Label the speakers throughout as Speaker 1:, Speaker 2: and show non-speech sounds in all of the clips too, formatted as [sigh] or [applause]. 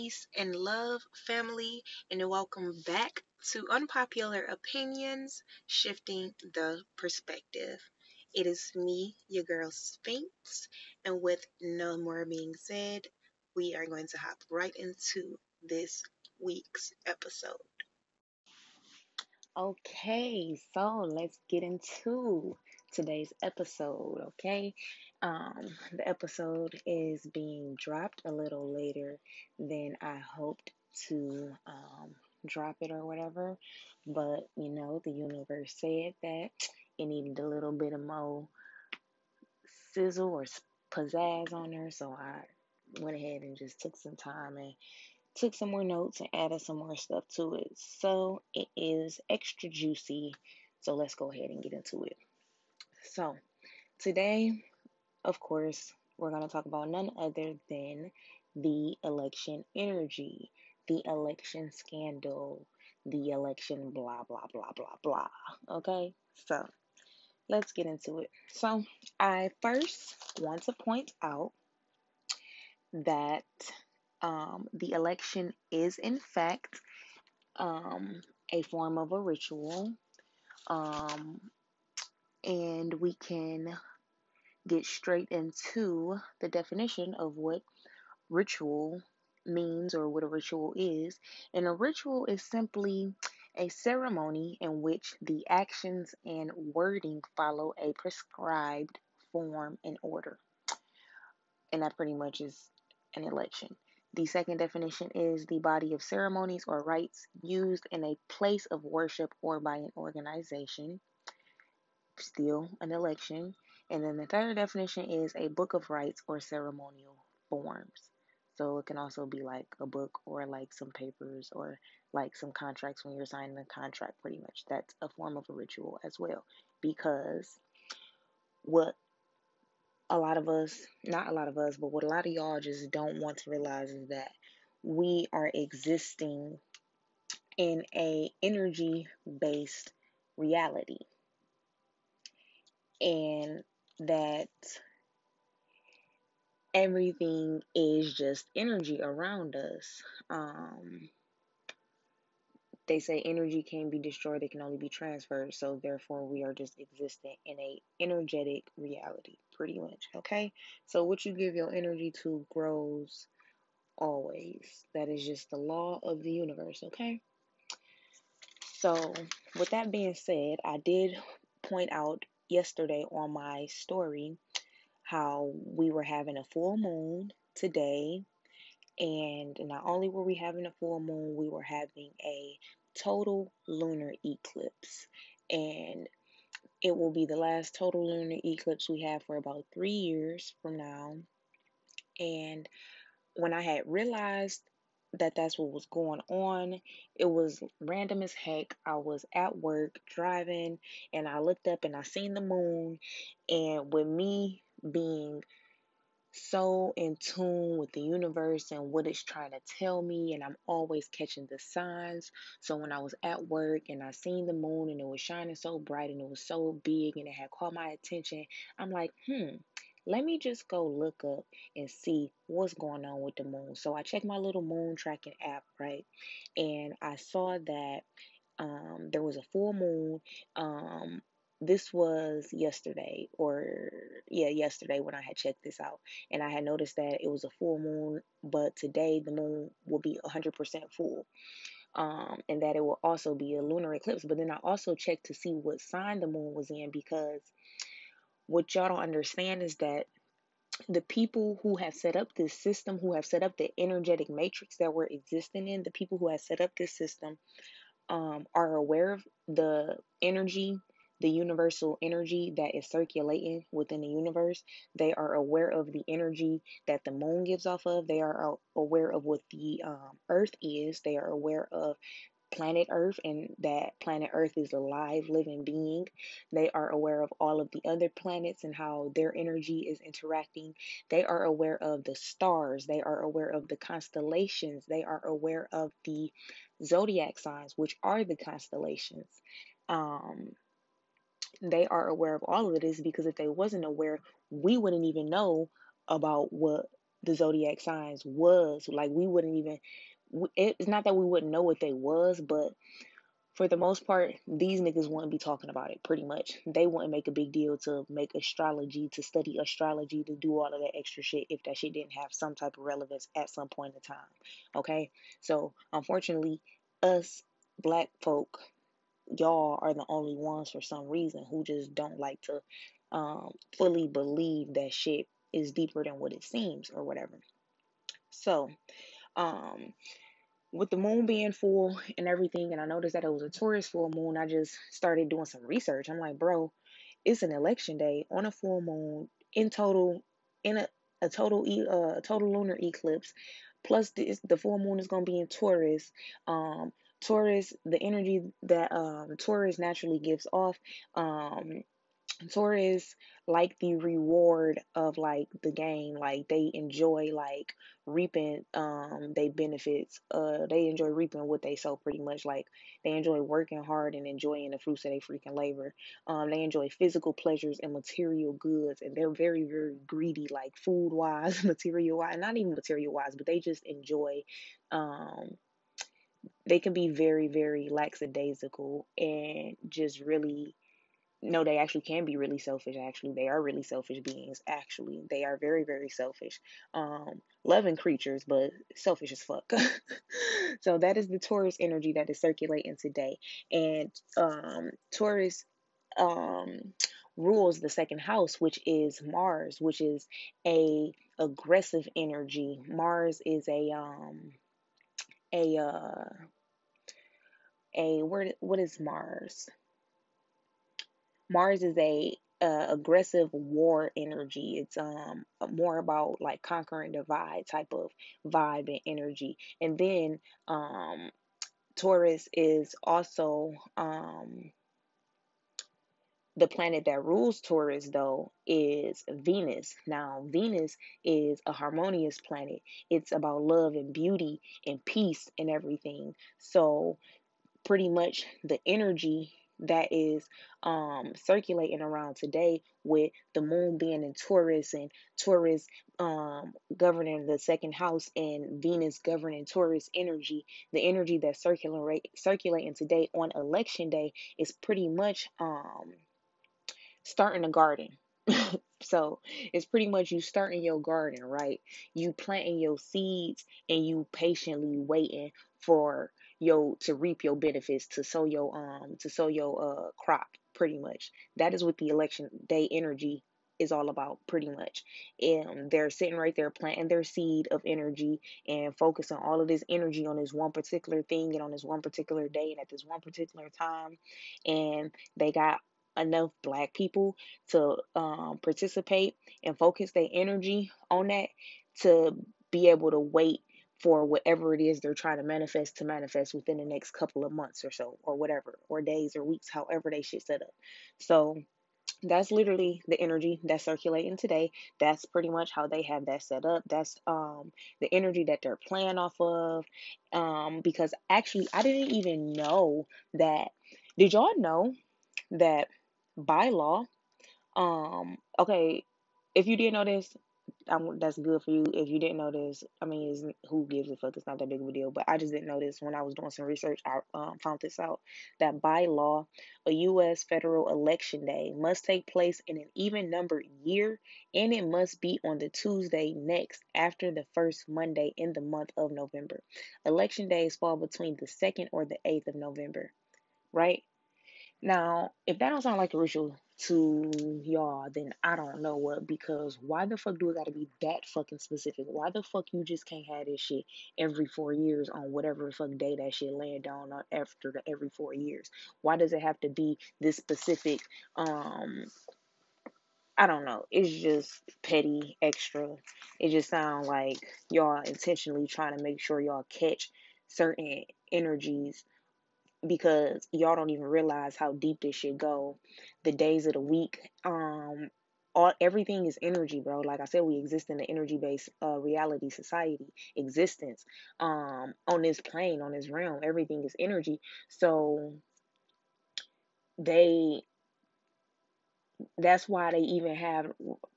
Speaker 1: peace and love, family, and welcome back to Unpopular Opinions Shifting the Perspective. It is me, your girl Sphinx, and with no more being said, we are going to hop right into this week's episode.
Speaker 2: Okay, so let's get into today's episode, okay? Um, the episode is being dropped a little later than I hoped to um, drop it or whatever, but you know, the universe said that it needed a little bit of more sizzle or pizzazz on there, so I went ahead and just took some time and took some more notes and added some more stuff to it. So it is extra juicy. So let's go ahead and get into it. So today, of course, we're going to talk about none other than the election energy, the election scandal, the election blah, blah, blah, blah, blah. Okay? So let's get into it. So I first want to point out that um, the election is, in fact, um, a form of a ritual. Um, and we can get straight into the definition of what ritual means or what a ritual is. And a ritual is simply a ceremony in which the actions and wording follow a prescribed form and order. And that pretty much is an election. The second definition is the body of ceremonies or rites used in a place of worship or by an organization. Still an election. And then the third definition is a book of rites or ceremonial forms. So it can also be like a book or like some papers or like some contracts when you're signing a contract, pretty much. That's a form of a ritual as well. Because what a lot of us, not a lot of us, but what a lot of y'all just don't want to realize is that we are existing in a energy based reality. And that everything is just energy around us. Um, they say energy can be destroyed, it can only be transferred. So therefore we are just existing in a energetic reality, pretty much. Okay? So what you give your energy to grows always. That is just the law of the universe, okay? So with that being said, I did point out yesterday on my story how we were having a full moon today and not only were we having a full moon, we were having a total lunar eclipse. And it will be the last total lunar eclipse we have for about three years from now. And when I had realized that that's what was going on, it was random as heck. I was at work driving and I looked up and I seen the moon. And with me being so in tune with the universe and what it's trying to tell me and I'm always catching the signs. So when I was at work and I seen the moon and it was shining so bright and it was so big and it had caught my attention, I'm like, "Hmm, let me just go look up and see what's going on with the moon." So I checked my little moon tracking app, right? And I saw that um, there was a full moon um, this was yesterday or yeah yesterday when i had checked this out and i had noticed that it was a full moon but today the moon will be 100% full um, and that it will also be a lunar eclipse but then i also checked to see what sign the moon was in because what y'all don't understand is that the people who have set up this system who have set up the energetic matrix that we're existing in the people who have set up this system um, are aware of the energy the universal energy that is circulating within the universe. They are aware of the energy that the moon gives off of. They are aware of what the um, earth is. They are aware of planet Earth and that planet Earth is a live living being. They are aware of all of the other planets and how their energy is interacting. They are aware of the stars. They are aware of the constellations. They are aware of the zodiac signs, which are the constellations. Um, they are aware of all of this because if they wasn't aware, we wouldn't even know about what the zodiac signs was. Like we wouldn't even. It's not that we wouldn't know what they was, but for the most part, these niggas wouldn't be talking about it pretty much. They wouldn't make a big deal to make astrology, to study astrology, to do all of that extra shit if that shit didn't have some type of relevance at some point in time. Okay? So, unfortunately, us black folk, y'all are the only ones for some reason who just don't like to um, fully believe that shit is deeper than what it seems or whatever. So, um, with the moon being full and everything, and I noticed that it was a Taurus full moon, I just started doing some research. I'm like, bro, it's an election day on a full moon in total, in a, a total e, uh, a total lunar eclipse. Plus, this, the full moon is gonna be in Taurus. Um, Taurus, the energy that um Taurus naturally gives off, um, Taurus like the reward of like the game. Like they enjoy like reaping um they benefits. Uh they enjoy reaping what they sow pretty much. Like they enjoy working hard and enjoying the fruits of their freaking labor. Um they enjoy physical pleasures and material goods and they're very, very greedy, like food wise, [laughs] material wise, not even material wise, but they just enjoy um they can be very, very lackadaisical and just really no, they actually can be really selfish. Actually, they are really selfish beings. Actually, they are very, very selfish. Um, loving creatures, but selfish as fuck. [laughs] so that is the Taurus energy that is circulating today, and um, Taurus um rules the second house, which is Mars, which is a aggressive energy. Mars is a um a uh a where what is Mars? Mars is a uh, aggressive war energy. It's um more about like conquer and divide type of vibe and energy. And then um Taurus is also um the planet that rules Taurus though is Venus. Now, Venus is a harmonious planet. It's about love and beauty and peace and everything. So, pretty much the energy that is um, circulating around today with the moon being in Taurus and Taurus um, governing the second house and Venus governing Taurus energy, the energy that's circulating circulating today on election day is pretty much um, starting a garden. [laughs] so it's pretty much you starting your garden, right? You planting your seeds and you patiently waiting for your to reap your benefits, to sow your um to sow your uh crop, pretty much. That is what the election day energy is all about pretty much. And they're sitting right there planting their seed of energy and focusing all of this energy on this one particular thing and on this one particular day and at this one particular time. And they got enough black people to um, participate and focus their energy on that to be able to wait for whatever it is they're trying to manifest to manifest within the next couple of months or so or whatever or days or weeks however they should set up. So that's literally the energy that's circulating today. That's pretty much how they have that set up. That's um the energy that they're playing off of. Um because actually i didn't even know that did y'all know that by law um okay if you didn't know this I'm, that's good for you. If you didn't know this, I mean, who gives a fuck? It's not that big of a deal. But I just didn't know this when I was doing some research. I um, found this out that by law, a U.S. federal election day must take place in an even numbered year, and it must be on the Tuesday next after the first Monday in the month of November. Election days fall between the second or the eighth of November, right? Now, if that don't sound like a ritual to y'all, then I don't know what. Because why the fuck do it gotta be that fucking specific? Why the fuck you just can't have this shit every four years on whatever fuck day that shit land on after the every four years? Why does it have to be this specific? Um, I don't know. It's just petty, extra. It just sounds like y'all intentionally trying to make sure y'all catch certain energies because y'all don't even realize how deep this shit go. The days of the week, um, all everything is energy, bro. Like I said, we exist in the energy based uh, reality society existence. Um, on this plane, on this realm, everything is energy. So they that's why they even have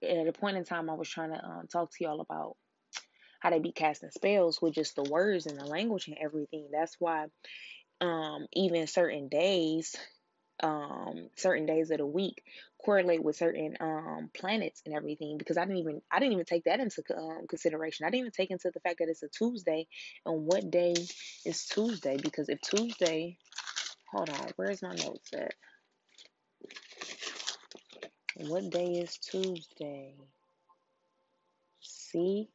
Speaker 2: at a point in time I was trying to um, talk to y'all about how they be casting spells with just the words and the language and everything. That's why um even certain days um certain days of the week correlate with certain um planets and everything because I didn't even I didn't even take that into um, consideration. I didn't even take into the fact that it's a Tuesday and what day is Tuesday because if Tuesday hold on, where's my notes at? What day is Tuesday? See?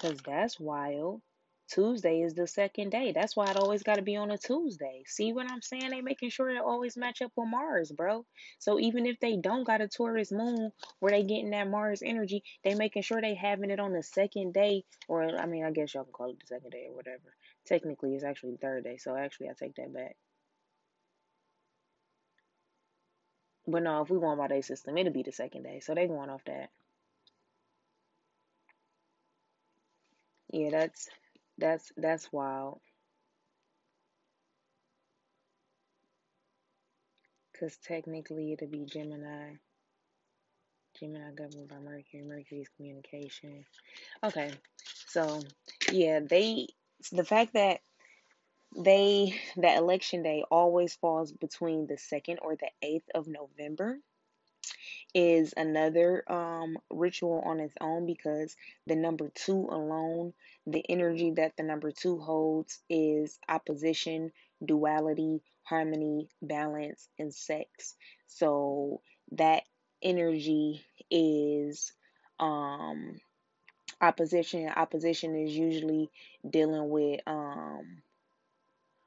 Speaker 2: Cuz that's wild. Tuesday is the second day. That's why it always got to be on a Tuesday. See what I'm saying? They making sure it always match up with Mars, bro. So even if they don't got a Taurus moon where they getting that Mars energy, they making sure they having it on the second day, or I mean, I guess y'all can call it the second day or whatever. Technically, it's actually the third day. So actually, I take that back. But no, if we want by day system, it'll be the second day. So they going off that. Yeah, that's that's that's wild. Cause technically it'll be Gemini. Gemini governed by Mercury. Mercury's communication. Okay, so yeah, they the fact that they that election day always falls between the second or the eighth of November is another um, ritual on its own because the number two alone, the energy that the number two holds is opposition, duality, harmony, balance, and sex. So that energy is um opposition opposition is usually dealing with um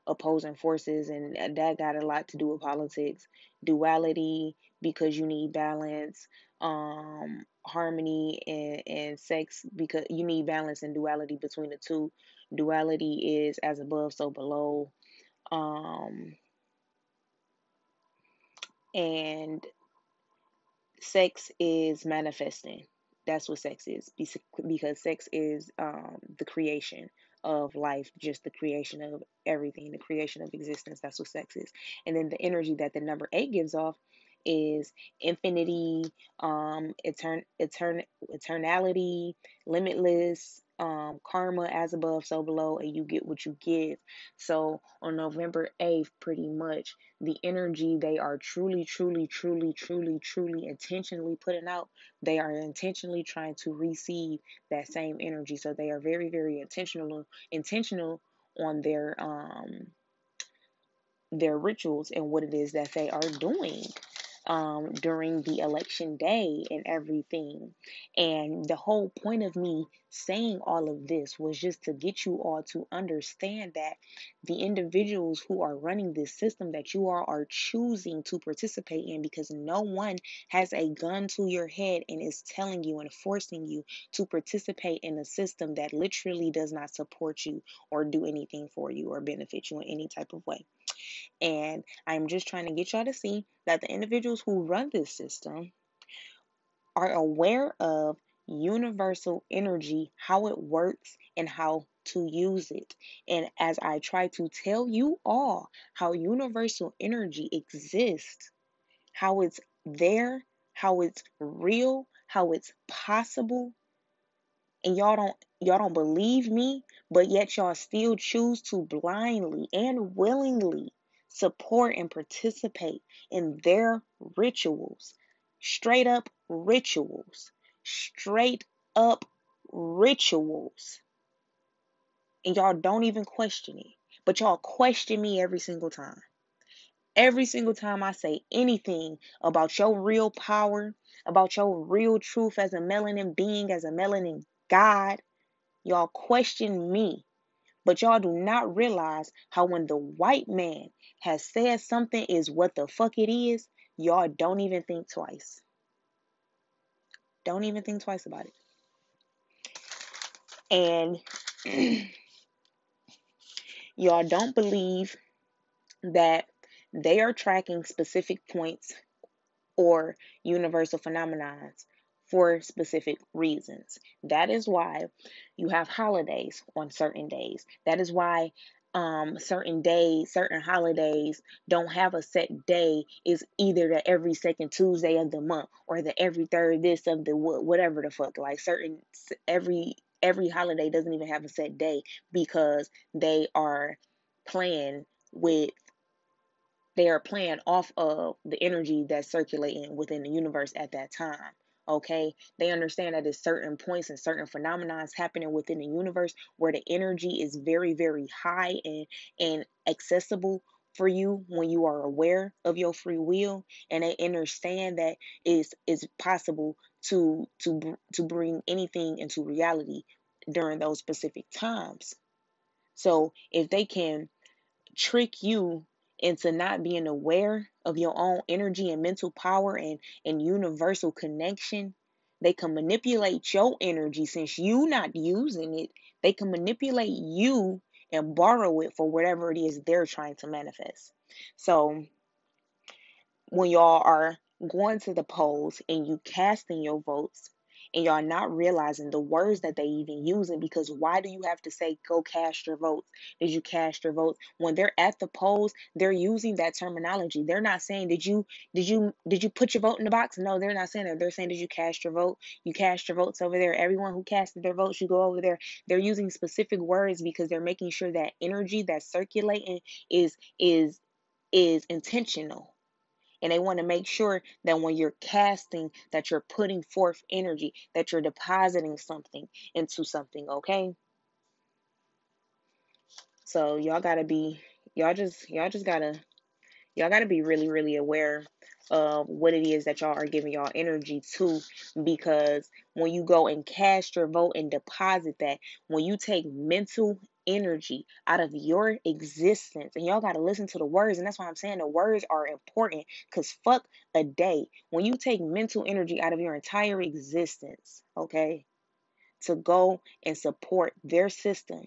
Speaker 2: opposing forces, and that got a lot to do with politics. Duality, because you need balance. Um, harmony and, and sex, because you need balance and duality between the two. Duality is as above, so below. Um, and sex is manifesting. That's what sex is because sex is um, the creation of life, just the creation of everything, the creation of existence. That's what sex is. And then the energy that the number eight gives off is infinity, um, etern- etern- eternality, limitless, um, karma as above, so below, and you get what you give. So on November 8th, pretty much the energy they are truly, truly, truly, truly, truly intentionally putting out, they are intentionally trying to receive that same energy. So they are very, very intentional, intentional on their um their rituals and what it is that they are doing um, during the election day and everything. And the whole point of me saying all of this was just to get you all to understand that the individuals who are running this system that you all are choosing to participate in because no one has a gun to your head and is telling you and forcing you to participate in a system that literally does not support you or do anything for you or benefit you in any type of way. And I'm just trying to get y'all to see that the individuals who run this system are aware of universal energy, how it works, and how to use it. And as I try to tell you all how universal energy exists, how it's there, how it's real, how it's possible, and y'all don't y'all don't believe me, but yet y'all still choose to blindly and willingly support and participate in their rituals. Straight up rituals. Straight up rituals. And y'all don't even question it. But y'all question me every single time. Every single time I say anything about your real power, about your real truth as a melanin being, as a melanin God, y'all question me. But y'all do not realize how when the white man has said something is what the fuck it is, y'all don't even think twice. Don't even think twice about it. And [clears throat] y'all don't believe that they are tracking specific points or universal phenomena for specific reasons. That is why you have holidays on certain days. That is why um, certain days, certain holidays don't have a set day. Is either the every second Tuesday of the month or the every third this of the whatever the fuck. Like certain every every holiday doesn't even have a set day because they are playing with they are playing off of the energy that's circulating within the universe at that time okay? They understand that there's certain points and certain phenomena happening within the universe where the energy is very very high and and accessible for you when you are aware of your free will and they understand that it's it's possible to to to bring anything into reality during those specific times. So if they can trick you into not being aware of your own energy and mental power and, and universal connection. They can manipulate your energy since you not using it. They can manipulate you and borrow it for whatever it is they're trying to manifest. So when y'all are going to the polls and you casting your votes, and y'all not realizing the words that they even using because why do you have to say go cast your votes did you cast your votes? When they're at the polls they're using that terminology. They're not saying did you did you did you put your vote in the box? No they're not saying that. They're saying did you cast your vote? You cast your votes over there. Everyone who casted their votes you go over there. They're using specific words because they're making sure that energy that's circulating is is is intentional and they want to make sure that when you're casting that you're putting forth energy that you're depositing something into something okay? So y'all gotta be y'all just y'all just gotta y'all gotta be really really aware of what it is that y'all are giving y'all energy to because when you go and cast your vote and deposit that when you take mental energy out of your existence. And y'all got to listen to the words. And that's why I'm saying the words are important because fuck a day. When you take mental energy out of your entire existence, okay, to go and support their system,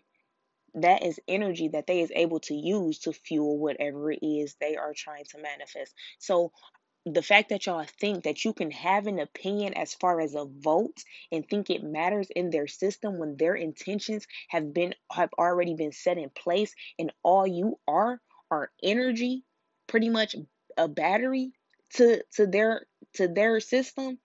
Speaker 2: that is energy that they is able to use to fuel whatever it is they are trying to manifest. So the fact that y'all think that you can have an opinion as far as a vote and think it matters in their system when their intentions have been have already been set in place and all you are are energy pretty much a battery to to their to their system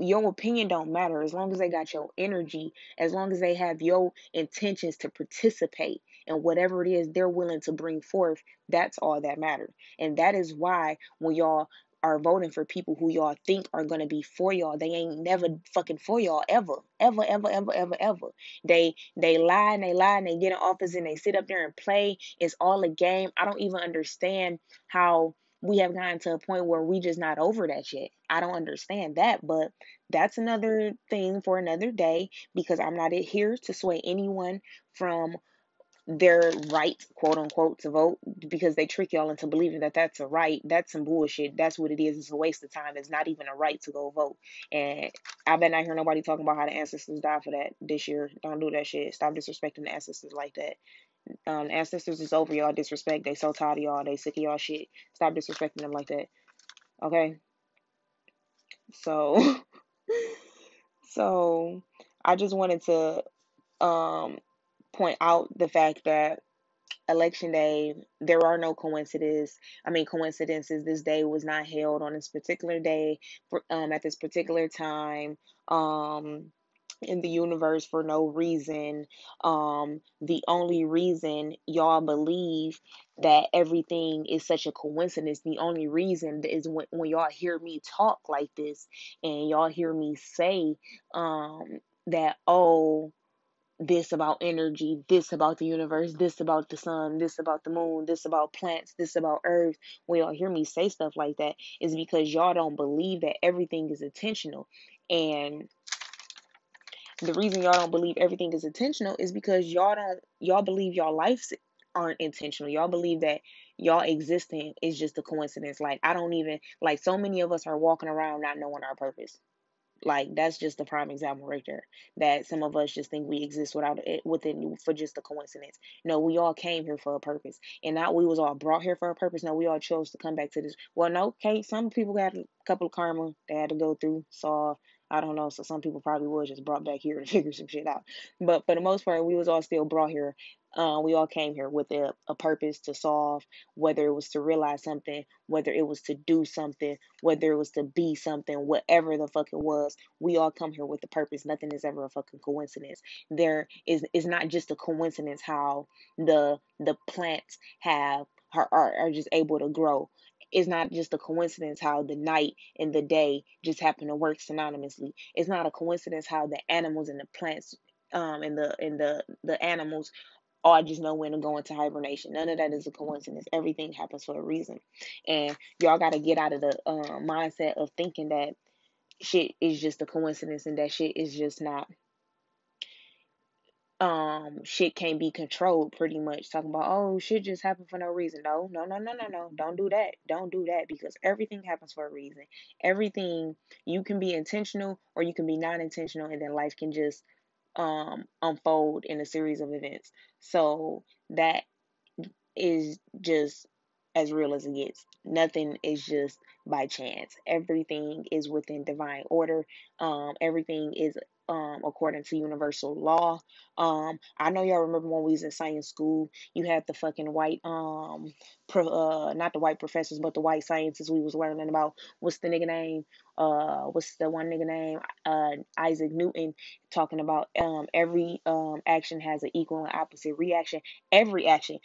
Speaker 2: your opinion don't matter as long as they got your energy as long as they have your intentions to participate and whatever it is they're willing to bring forth that's all that matters and that is why when y'all are voting for people who y'all think are gonna be for y'all. They ain't never fucking for y'all ever, ever, ever, ever, ever, ever. They they lie and they lie and they get in office and they sit up there and play. It's all a game. I don't even understand how we have gotten to a point where we just not over that yet. I don't understand that, but that's another thing for another day because I'm not here to sway anyone from their right, quote unquote, to vote because they trick y'all into believing that that's a right. That's some bullshit. That's what it is. It's a waste of time. It's not even a right to go vote. And I bet not hear nobody talking about how the ancestors died for that this year. Don't do that shit. Stop disrespecting the ancestors like that. Um, ancestors is over y'all disrespect. They so tired of y'all. They sick of y'all shit. Stop disrespecting them like that. Okay. So, [laughs] so I just wanted to um point out the fact that election day there are no coincidences i mean coincidences this day was not held on this particular day for, um, at this particular time um, in the universe for no reason. Um, the only reason y'all believe that everything is such a coincidence the only reason is when, when y'all hear me talk like this and y'all hear me say um, that oh this about energy, this about the universe, this about the sun, this about the moon, this about plants, this about earth. When y'all hear me say stuff like that, is because y'all don't believe that everything is intentional. And the reason y'all don't believe everything is intentional is because y'all don't y'all believe y'all lives aren't intentional. Y'all believe that y'all existing is just a coincidence. Like I don't even like so many of us are walking around not knowing our purpose. Like that's just the prime example right there. That some of us just think we exist without it within for just a coincidence. No, we all came here for a purpose, and not we was all brought here for a purpose. No, we all chose to come back to this. Well, no, okay, some people got a couple of karma they had to go through. Saw I don't know. So some people probably was just brought back here to [laughs] figure some shit out. But for the most part, we was all still brought here Uh, we all came here with a, a purpose to solve, whether it was to realize something, whether it was to do something, whether it was to be something, whatever the fuck it was. We all come here with a purpose. Nothing is ever a fucking coincidence. There is is not just a coincidence how the the plants have are, are, are just able to grow. It's not just a coincidence how the night and the day just happen to work synonymously. It's not a coincidence how the animals and the plants um and the and the the animals I just know when to go into hibernation. None of that is a coincidence. Everything happens for a reason. And y'all got to get out of the uh, mindset of thinking that shit is just a coincidence and that shit is just not um shit can't be controlled pretty much talking about oh shit just happened for no reason no no no no no no don't do that don't do that because everything happens for a reason everything you can be intentional or you can be non-intentional and then life can just um unfold in a series of events so that is just as real as it gets. Nothing is just by chance. Everything is within divine order. Um, everything is um, according to universal law. Um, I know y'all remember when we was in science school, you had the fucking white, um, pro, uh, not the white professors, but the white scientists we was learning about. What's the nigga name? Uh, what's the one nigga name? Uh, Isaac Newton talking about um every um action has an equal and opposite reaction. Every action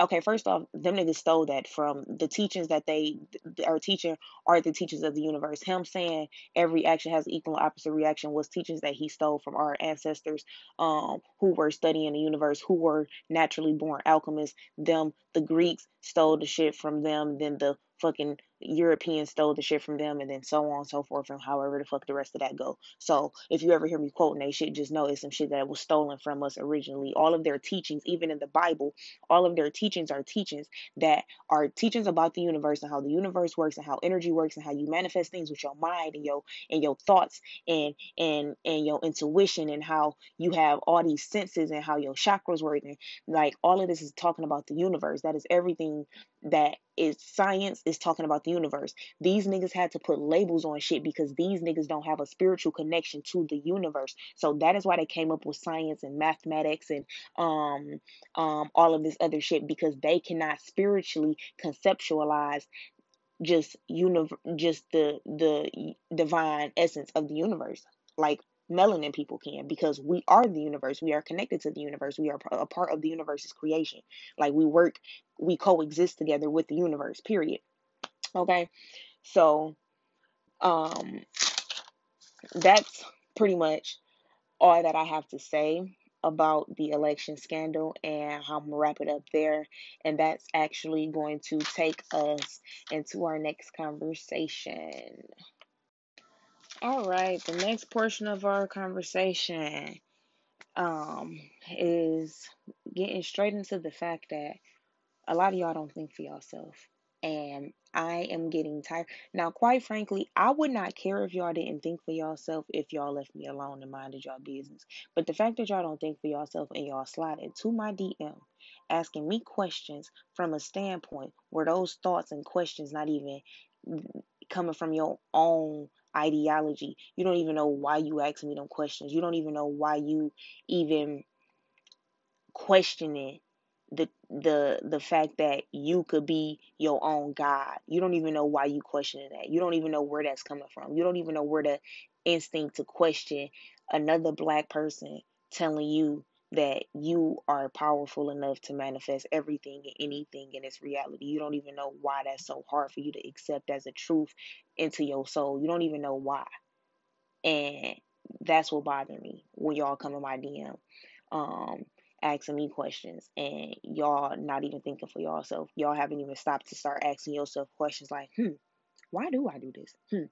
Speaker 2: okay, first off, them niggas stole that from the teachings that they are teaching are the teachers of the universe. Him saying every action has an equal and opposite reaction was teachings that he stole from our ancestors, um, who were studying the universe, who were naturally born alchemists. Them, the Greeks stole the shit from them. Then the fucking Europeans stole the shit from them, and then so on and so forth, and however the fuck the rest of that go. So if you ever hear me quoting that shit, just know it's some shit that was stolen from us originally. All of their teachings, even in the Bible, all of their teachings are teachings that are teachings about the universe and how the universe works and how energy works and how you manifest things with your mind and your and your thoughts and and and your intuition and how you have all these senses and how your chakras work and like all of this is talking about the universe. That is everything that is science is talking about the universe. These niggas had to put labels on shit because these niggas don't have a spiritual connection to the universe. So that is why they came up with science and mathematics and um um all of this other shit because they cannot spiritually conceptualize just univ- just the the divine essence of the universe. Like melanin people can because we are the universe. We are connected to the universe. We are a part of the universe's creation. Like we work, we coexist together with the universe, period. Okay. So, um, that's pretty much all that I have to say about the election scandal and how I'm gonna wrap it up there. And that's actually going to take us into our next conversation. All right, the next portion of our conversation um is getting straight into the fact that a lot of y'all don't think for yourself. And I am getting tired. Now, quite frankly, I would not care if y'all didn't think for yourself if y'all left me alone and minded y'all business. But the fact that y'all don't think for yourself and y'all slide into my DM asking me questions from a standpoint where those thoughts and questions not even coming from your own ideology. You don't even know why you ask me them questions. You don't even know why you even questioning the the the fact that you could be your own God. You don't even know why you questioning that. You don't even know where that's coming from. You don't even know where the instinct to question another black person telling you that you are powerful enough to manifest everything and anything in its reality. You don't even know why that's so hard for you to accept as a truth into your soul. You don't even know why. And that's what bothered me when y'all come in my DM. Um, asking me questions and y'all not even thinking for yourself. Y'all haven't even stopped to start asking yourself questions like, hmm, why do I do this? Hmm,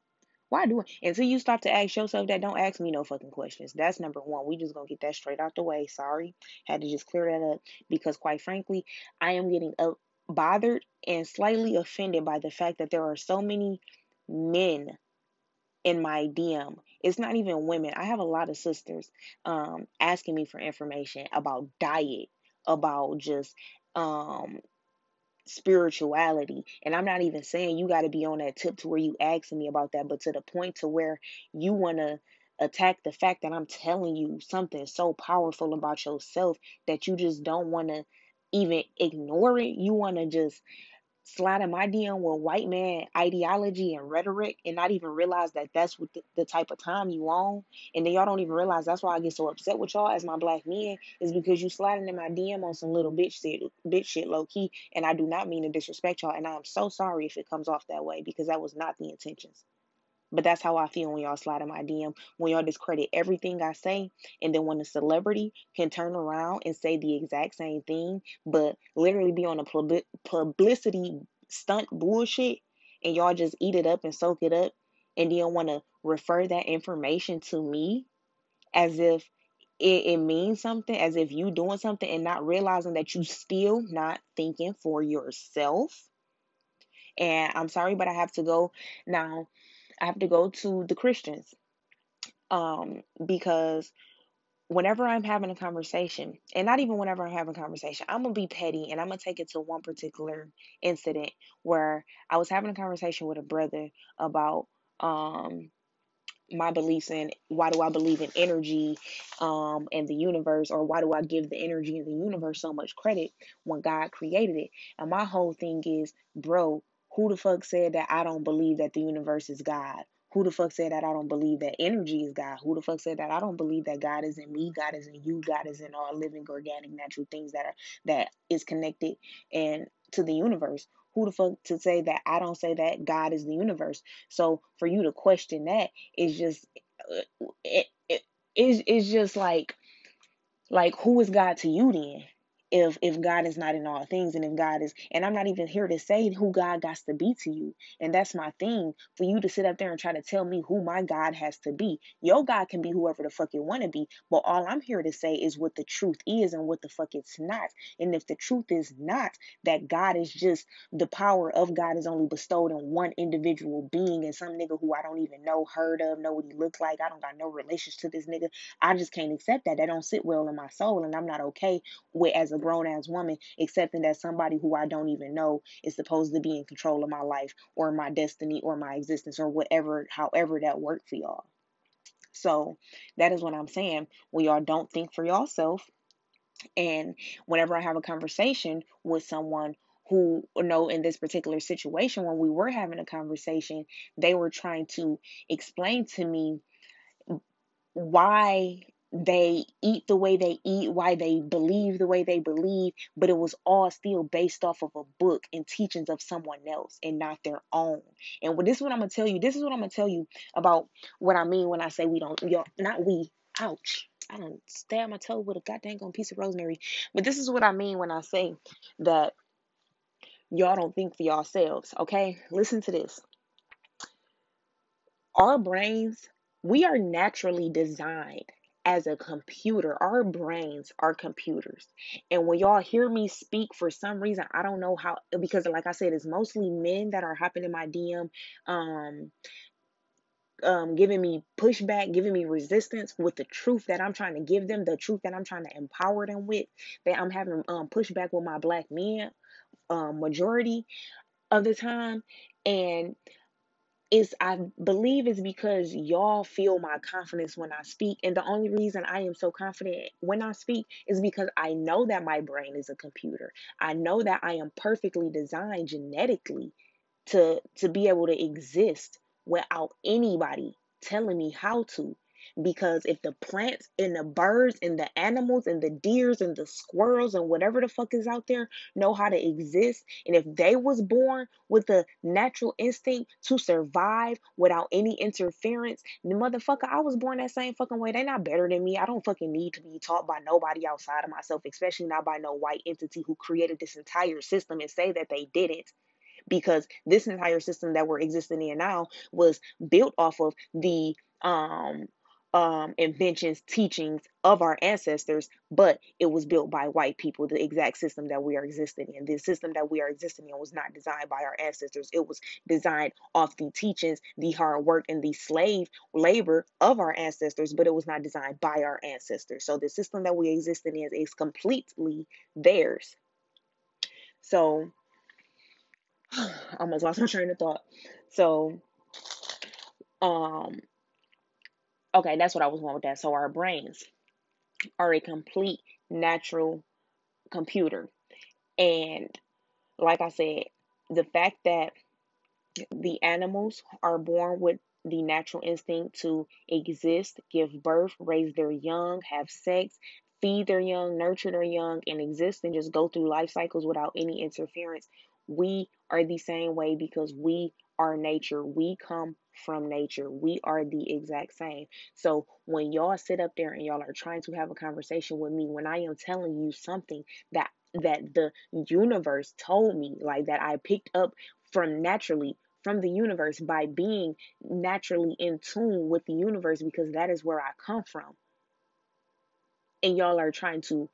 Speaker 2: why do I? Until you stop to ask yourself that, don't ask me no fucking questions. That's number one. We just gonna get that straight out the way. Sorry. Had to just clear that up because quite frankly, I am getting uh, bothered and slightly offended by the fact that there are so many men in my DM. It's not even women. I have a lot of sisters um, asking me for information about diet, about just um, spirituality. And I'm not even saying you got to be on that tip to where you asking me about that, but to the point to where you want to attack the fact that I'm telling you something so powerful about yourself that you just don't want to even ignore it. You want to just slide in my DM with white man ideology and rhetoric and not even realize that that's what the, the, type of time you on. And then y'all don't even realize that's why I get so upset with y'all as my black men is because you sliding in my DM on some little bitch shit, bitch shit low key. And I do not mean to disrespect y'all. And I'm so sorry if it comes off that way because that was not the intentions. But that's how I feel when y'all slide in my DM, when y'all discredit everything I say, and then when a celebrity can turn around and say the exact same thing, but literally be on a publicity stunt bullshit, and y'all just eat it up and soak it up, and then want to refer that information to me as if it, it means something, as if you doing something and not realizing that you still not thinking for yourself. And I'm sorry, but I have to go now I have to go to the Christians. Um, because whenever I'm having a conversation, and not even whenever I'm having a conversation, I'm gonna be petty and I'm gonna take it to one particular incident where I was having a conversation with a brother about um my beliefs in why do I believe in energy um and the universe or why do I give the energy in the universe so much credit when God created it. And my whole thing is, bro, who the fuck said that I don't believe that the universe is God? Who the fuck said that I don't believe that energy is God? Who the fuck said that I don't believe that God is in me, God is in you, God is in all living, organic, natural things that are that is connected and to the universe? Who the fuck to say that I don't say that God is the universe? So for you to question that is just uh, it, it, it's, it's just like like who is God to you then? If if God is not in all things and if God is and I'm not even here to say who God got to be to you. And that's my thing for you to sit up there and try to tell me who my God has to be. Your God can be whoever the fuck you want to be, but all I'm here to say is what the truth is and what the fuck it's not. And if the truth is not that God is just the power of God is only bestowed on one individual being and some nigga who I don't even know, heard of, know what he looks like. I don't got no relations to this nigga. I just can't accept that. That don't sit well in my soul and I'm not okay with as a grown ass woman accepting that somebody who I don't even know is supposed to be in control of my life or my destiny or my existence or whatever, however that worked for y'all. So that is what I'm saying. When y'all don't think for yourself, and whenever I have a conversation with someone who know in this particular situation when we were having a conversation, they were trying to explain to me why they eat the way they eat, why they believe the way they believe, but it was all still based off of a book and teachings of someone else and not their own. And what this is what I'm gonna tell you. This is what I'm gonna tell you about what I mean when I say we don't. Y'all, not we. Ouch. I don't stab my toe with a goddamn piece of rosemary. But this is what I mean when I say that y'all don't think for yourselves. Okay, listen to this. Our brains, we are naturally designed as a computer. Our brains are computers. And when y'all hear me speak, for some reason, I don't know how, because like I said, it's mostly men that are hopping in my DM, um, um, giving me pushback, giving me resistance with the truth that I'm trying to give them, the truth that I'm trying to empower them with, that I'm having um, pushback with my black men, um, majority of the time. And is I believe it's because y'all feel my confidence when I speak. And the only reason I am so confident when I speak is because I know that my brain is a computer. I know that I am perfectly designed genetically to to be able to exist without anybody telling me how to. Because if the plants and the birds and the animals and the deers and the squirrels and whatever the fuck is out there know how to exist, and if they was born with the natural instinct to survive without any interference, the motherfucker, I was born that same fucking way. They not better than me. I don't fucking need to be taught by nobody outside of myself, especially not by no white entity who created this entire system and say that they didn't because this entire system that we're existing in now was built off of the um um inventions teachings of our ancestors but it was built by white people the exact system that we are existing in. The system that we are existing in was not designed by our ancestors. It was designed off the teachings the hard work and the slave labor of our ancestors but it was not designed by our ancestors. So the system that we exist in is, is completely theirs. So [sighs] I almost lost my train of thought. So, um, okay, that's what I was going with that. So our brains are a complete natural computer. And like I said, the fact that the animals are born with the natural instinct to exist, give birth, raise their young, have sex, feed their young, nurture their young, and exist and just go through life cycles without any interference. We are the same way because we are nature. We come from nature. We are the exact same. So when y'all sit up there and y'all are trying to have a conversation with me, when I am telling you something that that the universe told me, like that I picked up from naturally from the universe by being naturally in tune with the universe because that is where I come from. And y'all are trying to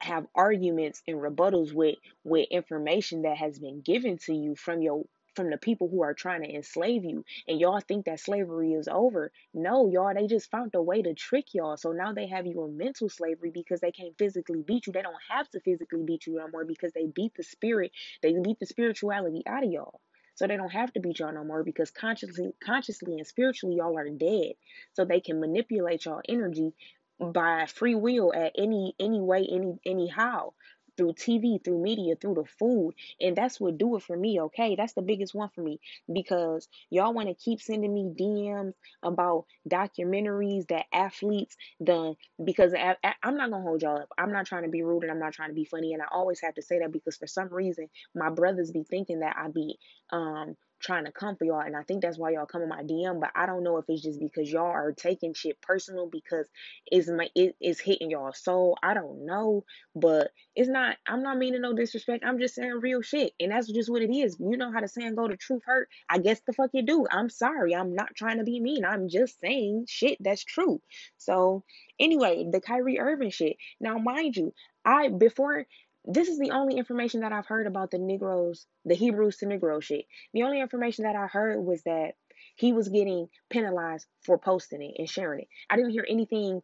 Speaker 2: have arguments and rebuttals with with information that has been given to you from your from the people who are trying to enslave you and y'all think that slavery is over. No y'all they just found a way to trick y'all. So now they have you in mental slavery because they can't physically beat you. They don't have to physically beat you no more because they beat the spirit. They beat the spirituality out of y'all. So they don't have to beat y'all no more because consciously consciously and spiritually y'all are dead. So they can manipulate y'all energy by free will at any any way any anyhow through TV, through media, through the food. And that's what do it for me, okay? That's the biggest one for me because y'all want to keep sending me DMs about documentaries that athletes done because I, am not going to hold y'all up. I'm not trying to be rude and I'm not trying to be funny and I always have to say that because for some reason my brothers be thinking that I be um trying to come for y'all and I think that's why y'all come in my DM but I don't know if it's just because y'all are taking shit personal because it's my it, it's hitting y'all soul I don't know but it's not I'm not meaning no disrespect I'm just saying real shit and that's just what it is you know how the saying go the truth hurt. I guess the fuck you do I'm sorry I'm not trying to be mean I'm just saying shit that's true so anyway the Kyrie Irving shit now mind you I before this is the only information that I've heard about the Negroes, the Hebrews to Negro shit. The only information that I heard was that he was getting penalized for posting it and sharing it. I didn't hear anything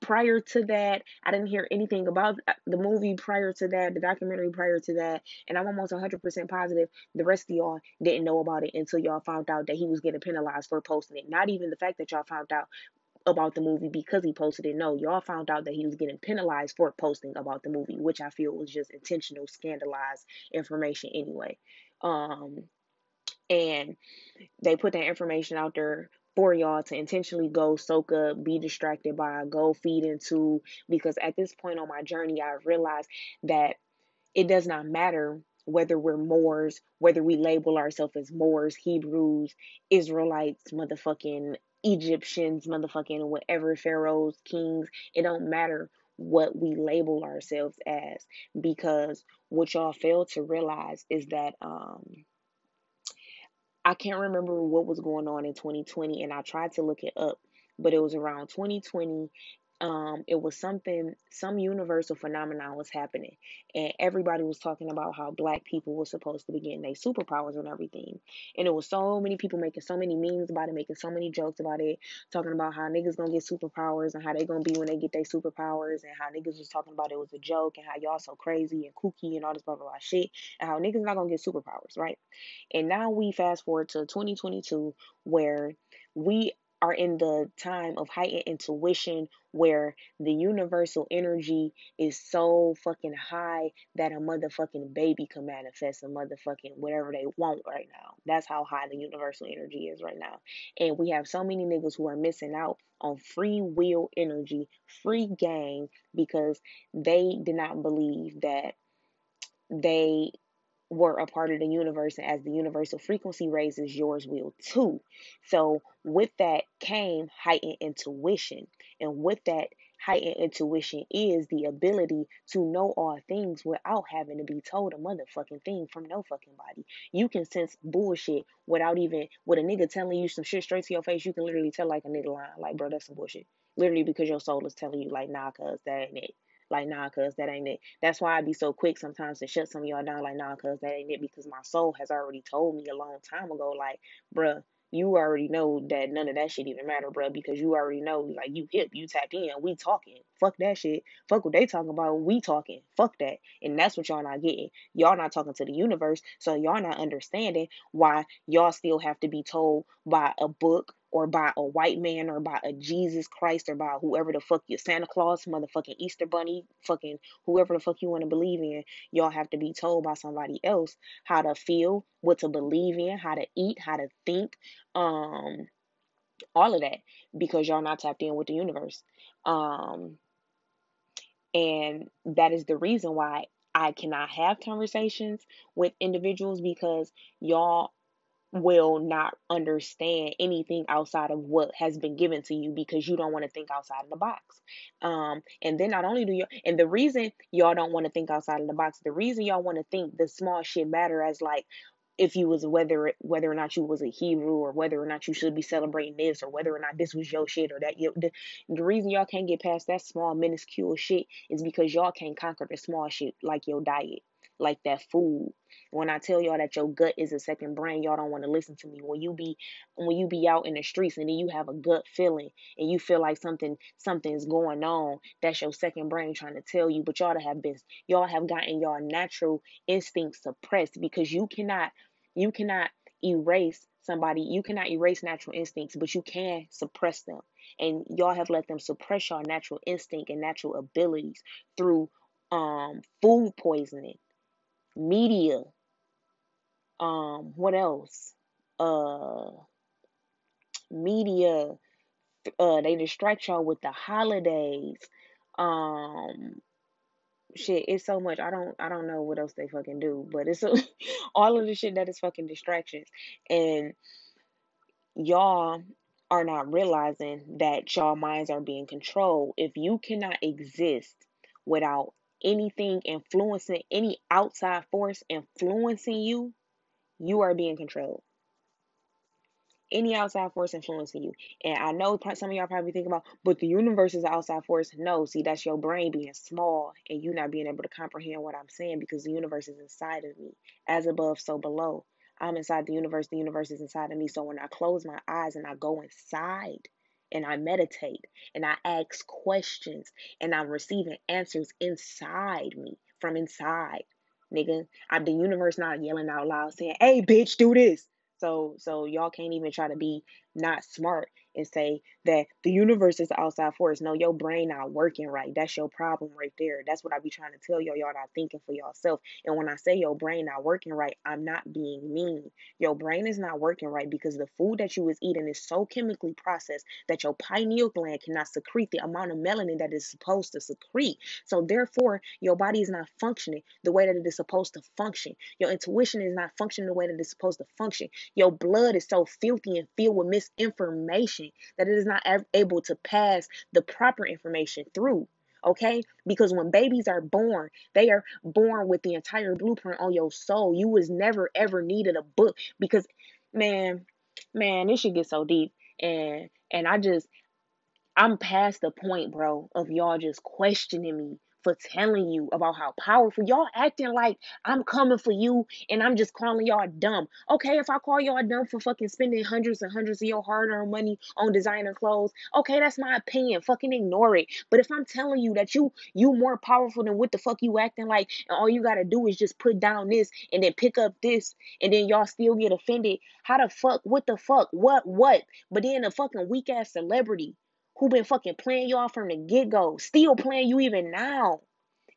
Speaker 2: prior to that. I didn't hear anything about uh, the movie prior to that, the documentary prior to that. And I'm almost 100% positive the rest of y'all didn't know about it until y'all found out that he was getting penalized for posting it. Not even the fact that y'all found out about the movie because he posted it. No, y'all found out that he was getting penalized for posting about the movie, which I feel was just intentional, scandalized information anyway. Um, and they put that information out there for y'all to intentionally go soak up, be distracted by, go feed into. Because at this point on my journey, I realized that it does not matter whether we're Moors, whether we label ourselves as Moors, Hebrews, Israelites, motherfucking Egyptians, motherfucking whatever pharaohs, kings, it don't matter what we label ourselves as because what y'all fail to realize is that um I can't remember what was going on in 2020 and I tried to look it up, but it was around 2020 um, it was something, some universal phenomenon was happening, and everybody was talking about how black people were supposed to be getting their superpowers and everything. And it was so many people making so many memes about it, making so many jokes about it, talking about how niggas gonna get superpowers and how they gonna be when they get their superpowers, and how niggas was talking about it was a joke, and how y'all so crazy and kooky and all this blah blah blah shit, and how niggas not gonna get superpowers, right? And now we fast forward to 2022 where we are in the time of heightened intuition where the universal energy is so fucking high that a motherfucking baby can manifest a motherfucking whatever they want right now. That's how high the universal energy is right now. And we have so many niggas who are missing out on free will energy, free game, because they did not believe that they were a part of the universe and as the universal frequency raises yours will too. So with that came heightened intuition and with that heightened intuition is the ability to know all things without having to be told a motherfucking thing from no fucking body. You can sense bullshit without even with a nigga telling you some shit straight to your face you can literally tell like a nigga line like bro that's some bullshit. Literally because your soul is telling you like nah cuz that ain't it like, nah, cuz that ain't it. That's why I be so quick sometimes to shut some of y'all down, like, nah, cuz that ain't it, because my soul has already told me a long time ago, like, bruh, you already know that none of that shit even matter, bruh, because you already know, like, you hip, you tapped in, we talking. Fuck that shit. Fuck what they talking about, we talking. Fuck that. And that's what y'all not getting. Y'all not talking to the universe, so y'all not understanding why y'all still have to be told by a book or by a white man or by a Jesus Christ or by whoever the fuck you Santa Claus, motherfucking Easter Bunny, fucking whoever the fuck you want to believe in. Y'all have to be told by somebody else how to feel, what to believe in, how to eat, how to think, um, all of that because y'all not tapped in with the universe. Um, and that is the reason why I cannot have conversations with individuals because y'all will not understand anything outside of what has been given to you because you don't want to think outside of the box. Um, and then not only do you, and the reason y'all don't want to think outside of the box, the reason y'all want to think the small shit matter as like, if you was whether whether or not you was a Hebrew or whether or not you should be celebrating this or whether or not this was your shit or that you the, the reason y'all can't get past that small minuscule shit is because y'all can't conquer the small shit like your diet like that food. When i tell y'all that your gut is a second brain y'all don't want to listen to me. When you be when you be out in the streets and then you have a gut feeling and you feel like something something's going on that's your second brain trying to tell you but y'all have been y'all have gotten your natural instincts suppressed because you cannot you cannot erase somebody you cannot erase natural instincts but you can suppress them. And y'all have let them suppress your natural instinct and natural abilities through um food poisoning media. Um what else? Uh media. Uh they distract y'all with the holidays. Um shit it's so much. I don't i don't know what else they fucking do but it's a, [laughs] all of the shit that is fucking distractions. And y'all are not realizing that y'all minds are being controlled. If you cannot exist without anything influencing any outside force influencing you you are being controlled any outside force influencing you. And I know some of y'all probably think about, but the universe is the outside force. No, see, that's your brain being small and you not being able to comprehend what I'm saying because the universe is inside of me, as above, so below. I'm inside the universe, the universe is inside of me. So when I close my eyes and I go inside and I meditate and I ask questions and I'm receiving answers inside me from inside, nigga, I, the universe not yelling out loud saying, hey, bitch, do this. So so y'all can't even try to be not smart and say that the universe is outside force. No, your brain not working right. That's your problem right there. That's what I be trying to tell y'all. Y'all not thinking for yourself. And when I say your brain not working right, I'm not being mean. Your brain is not working right because the food that you was eating is so chemically processed that your pineal gland cannot secrete the amount of melanin that is supposed to secrete. So therefore, your body is not functioning the way that it is supposed to function. Your intuition is not functioning the way that it's supposed to function. Your blood is so filthy and filled with misinformation that it is not able to pass the proper information through. Okay? Because when babies are born, they are born with the entire blueprint on your soul. You was never ever needed a book because man, man, this should get so deep. And and I just I'm past the point, bro, of y'all just questioning me for telling you about how powerful y'all acting like I'm coming for you and I'm just calling y'all dumb. Okay, if I call y'all dumb for fucking spending hundreds and hundreds of your hard-earned money on designer clothes, okay, that's my opinion. Fucking ignore it. But if I'm telling you that you you more powerful than what the fuck you acting like, and all you gotta do is just put down this and then pick up this, and then y'all still get offended, how the fuck? What the fuck? What what? But then a fucking weak ass celebrity who been fucking playing y'all from the get go, still playing you even now,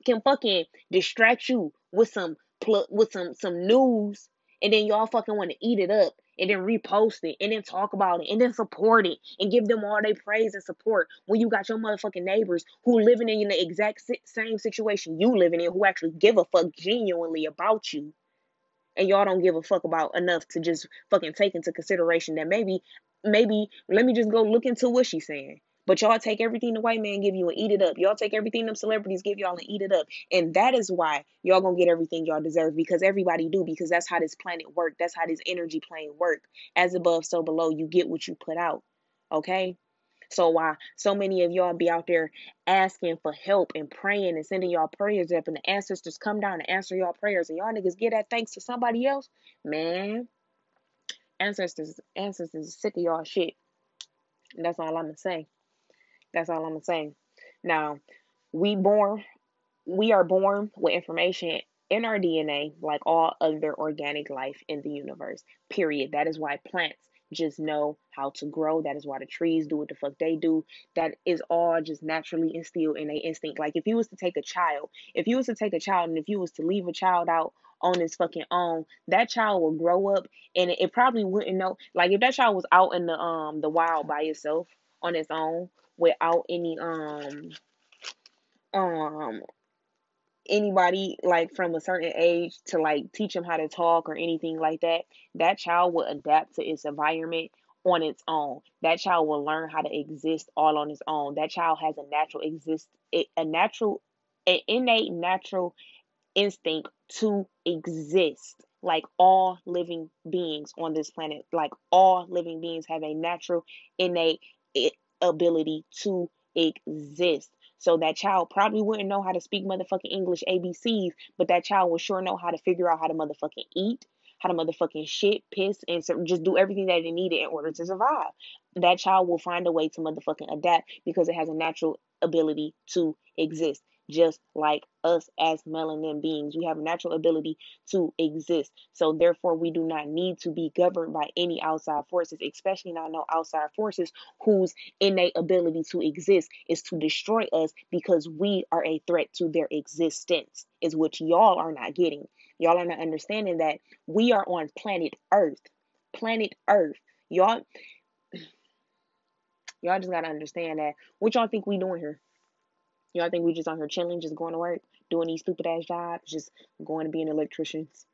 Speaker 2: can fucking distract you with some pl- with some some news, and then y'all fucking want to eat it up and then repost it and then talk about it and then support it and give them all their praise and support when you got your motherfucking neighbors who living in the exact same situation you living in who actually give a fuck genuinely about you and y'all don't give a fuck about enough to just fucking take into consideration that maybe maybe let me just go look into what she's saying but y'all take everything the white man give you and eat it up. Y'all take everything them celebrities give y'all and eat it up. And that is why y'all gonna get everything y'all deserve because everybody do because that's how this planet work. That's how this energy plane work. As above, so below. You get what you put out. Okay. So why so many of y'all be out there asking for help and praying and sending y'all prayers up and the ancestors come down and answer y'all prayers and y'all niggas get that thanks to somebody else? Man, ancestors ancestors sick of y'all shit. That's all I'm gonna say. That's all I'm gonna say. Now, we born we are born with information in our DNA like all other organic life in the universe. Period. That is why plants just know how to grow. That is why the trees do what the fuck they do. That is all just naturally instilled in a instinct. Like if you was to take a child, if you was to take a child and if you was to leave a child out on its fucking own, that child will grow up and it, it probably wouldn't know. Like if that child was out in the um the wild by itself on its own without any um um anybody like from a certain age to like teach them how to talk or anything like that, that child will adapt to its environment on its own. That child will learn how to exist all on its own. That child has a natural exist a natural an innate natural instinct to exist like all living beings on this planet like all living beings have a natural innate ability to exist so that child probably wouldn't know how to speak motherfucking English ABCs, but that child will sure know how to figure out how to motherfucking eat, how to motherfucking shit, piss, and so just do everything that it needed in order to survive. That child will find a way to motherfucking adapt because it has a natural ability to exist just like us as melanin beings. We have a natural ability to exist. So, therefore, we do not need to be governed by any outside forces, especially not no outside forces whose innate ability to exist is to destroy us because we are a threat to their existence, is what y'all are not getting. Y'all are not understanding that we are on planet Earth. Planet Earth. Y'all. [sighs] Y'all just gotta understand that. What y'all think we doing here? Y'all think we just on here chilling, just going to work, doing these stupid ass jobs, just going to being electricians,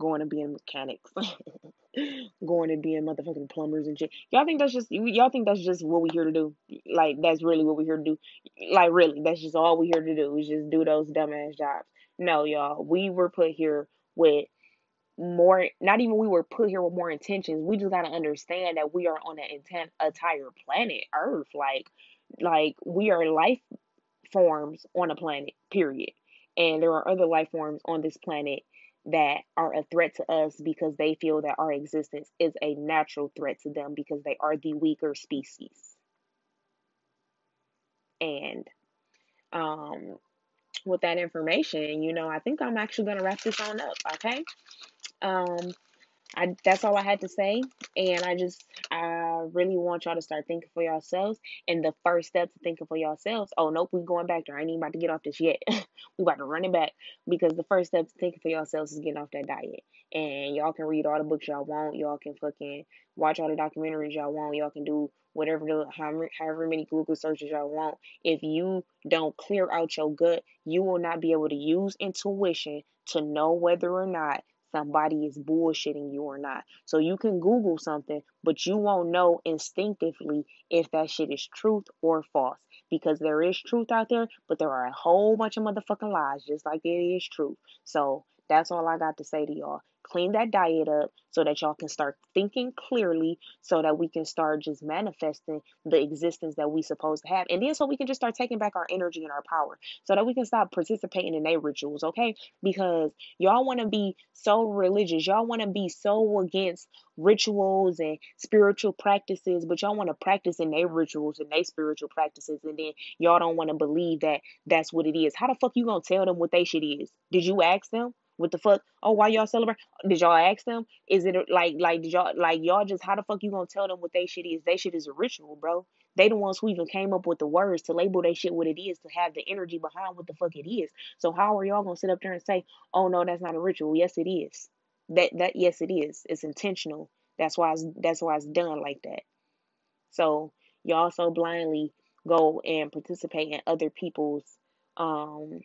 Speaker 2: going to being mechanics, [laughs] going to being motherfucking plumbers and shit. Y'all think that's just y'all think that's just what we here to do? Like that's really what we here to do? Like really, that's just all we here to do is just do those dumb ass jobs. No, y'all, we were put here with more not even we were put here with more intentions we just got to understand that we are on an entire planet earth like like we are life forms on a planet, period. And there are other life forms on this planet that are a threat to us because they feel that our existence is a natural threat to them because they are the weaker species. And um, with that information, you know, I think I'm actually going to wrap this on up, okay? Um, I that's all I had to say, and I just I really want y'all to start thinking for yourselves. And the first step to thinking for yourselves. Oh nope, we going back there. I ain't even about to get off this yet. [laughs] we about to run it back because the first step to thinking for yourselves is getting off that diet. And y'all can read all the books y'all want. Y'all can fucking watch all the documentaries y'all want. Y'all can do whatever the however, however many Google searches y'all want. If you don't clear out your gut, you will not be able to use intuition to know whether or not somebody is bullshitting you or not. So you can Google something, but you won't know instinctively if that shit is truth or false. Because there is truth out there, but there are a whole bunch of motherfucking lies, just like there is truth. So that's all I got to say to y'all clean that diet up so that y'all can start thinking clearly so that we can start just manifesting the existence that we supposed to have. And then so we can just start taking back our energy and our power so that we can stop participating in their rituals okay? Because y'all want to be so religious. Y'all want to be so against rituals and spiritual practices but y'all want to practice in their rituals and their spiritual practices and then y'all don't want to believe that that's what it is. How the fuck you gonna tell them what they shit is? Did you ask them what the fuck? Oh, why y'all celebrate? Did y'all ask them? Is it like like did y'all like y'all just how the fuck you gonna tell them what they shit is? They shit is a ritual, bro. They the ones who even came up with the words to label they shit what it is to have the energy behind what the fuck it is. So how are y'all gonna sit up there and say, oh no, that's not a ritual? Yes, it is. That that yes, it is. It's intentional. That's why it's that's why it's done like that. So y'all so blindly go and participate in other people's um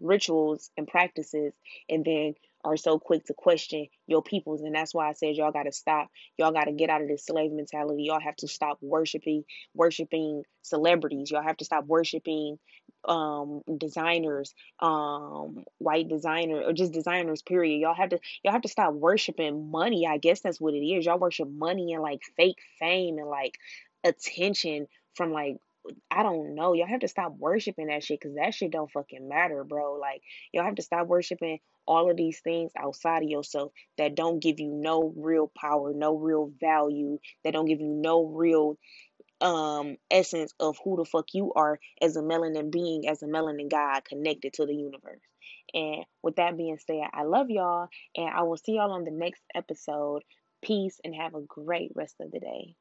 Speaker 2: rituals and practices and then are so quick to question your peoples. And that's why I said y'all got to stop. Y'all got to get out of this slave mentality. Y'all have to stop worshiping worshiping celebrities. Y'all have to stop worshiping um designers um white designer or just designers period. Y'all have to y'all have to stop worshiping money I guess that's what it is. Y'all worship money and like fake fame and like attention from like I don't know. Y'all have to stop worshiping that shit because that shit don't fucking matter, bro. Like, y'all have to stop worshiping all of these things outside of yourself that don't give you no real power, no real value, that don't give you no real um essence of who the fuck you are as a melanin being, as a melanin God connected to the universe. And with that being said, I love y'all and I will see y'all on the next episode. Peace and have a great rest of the day.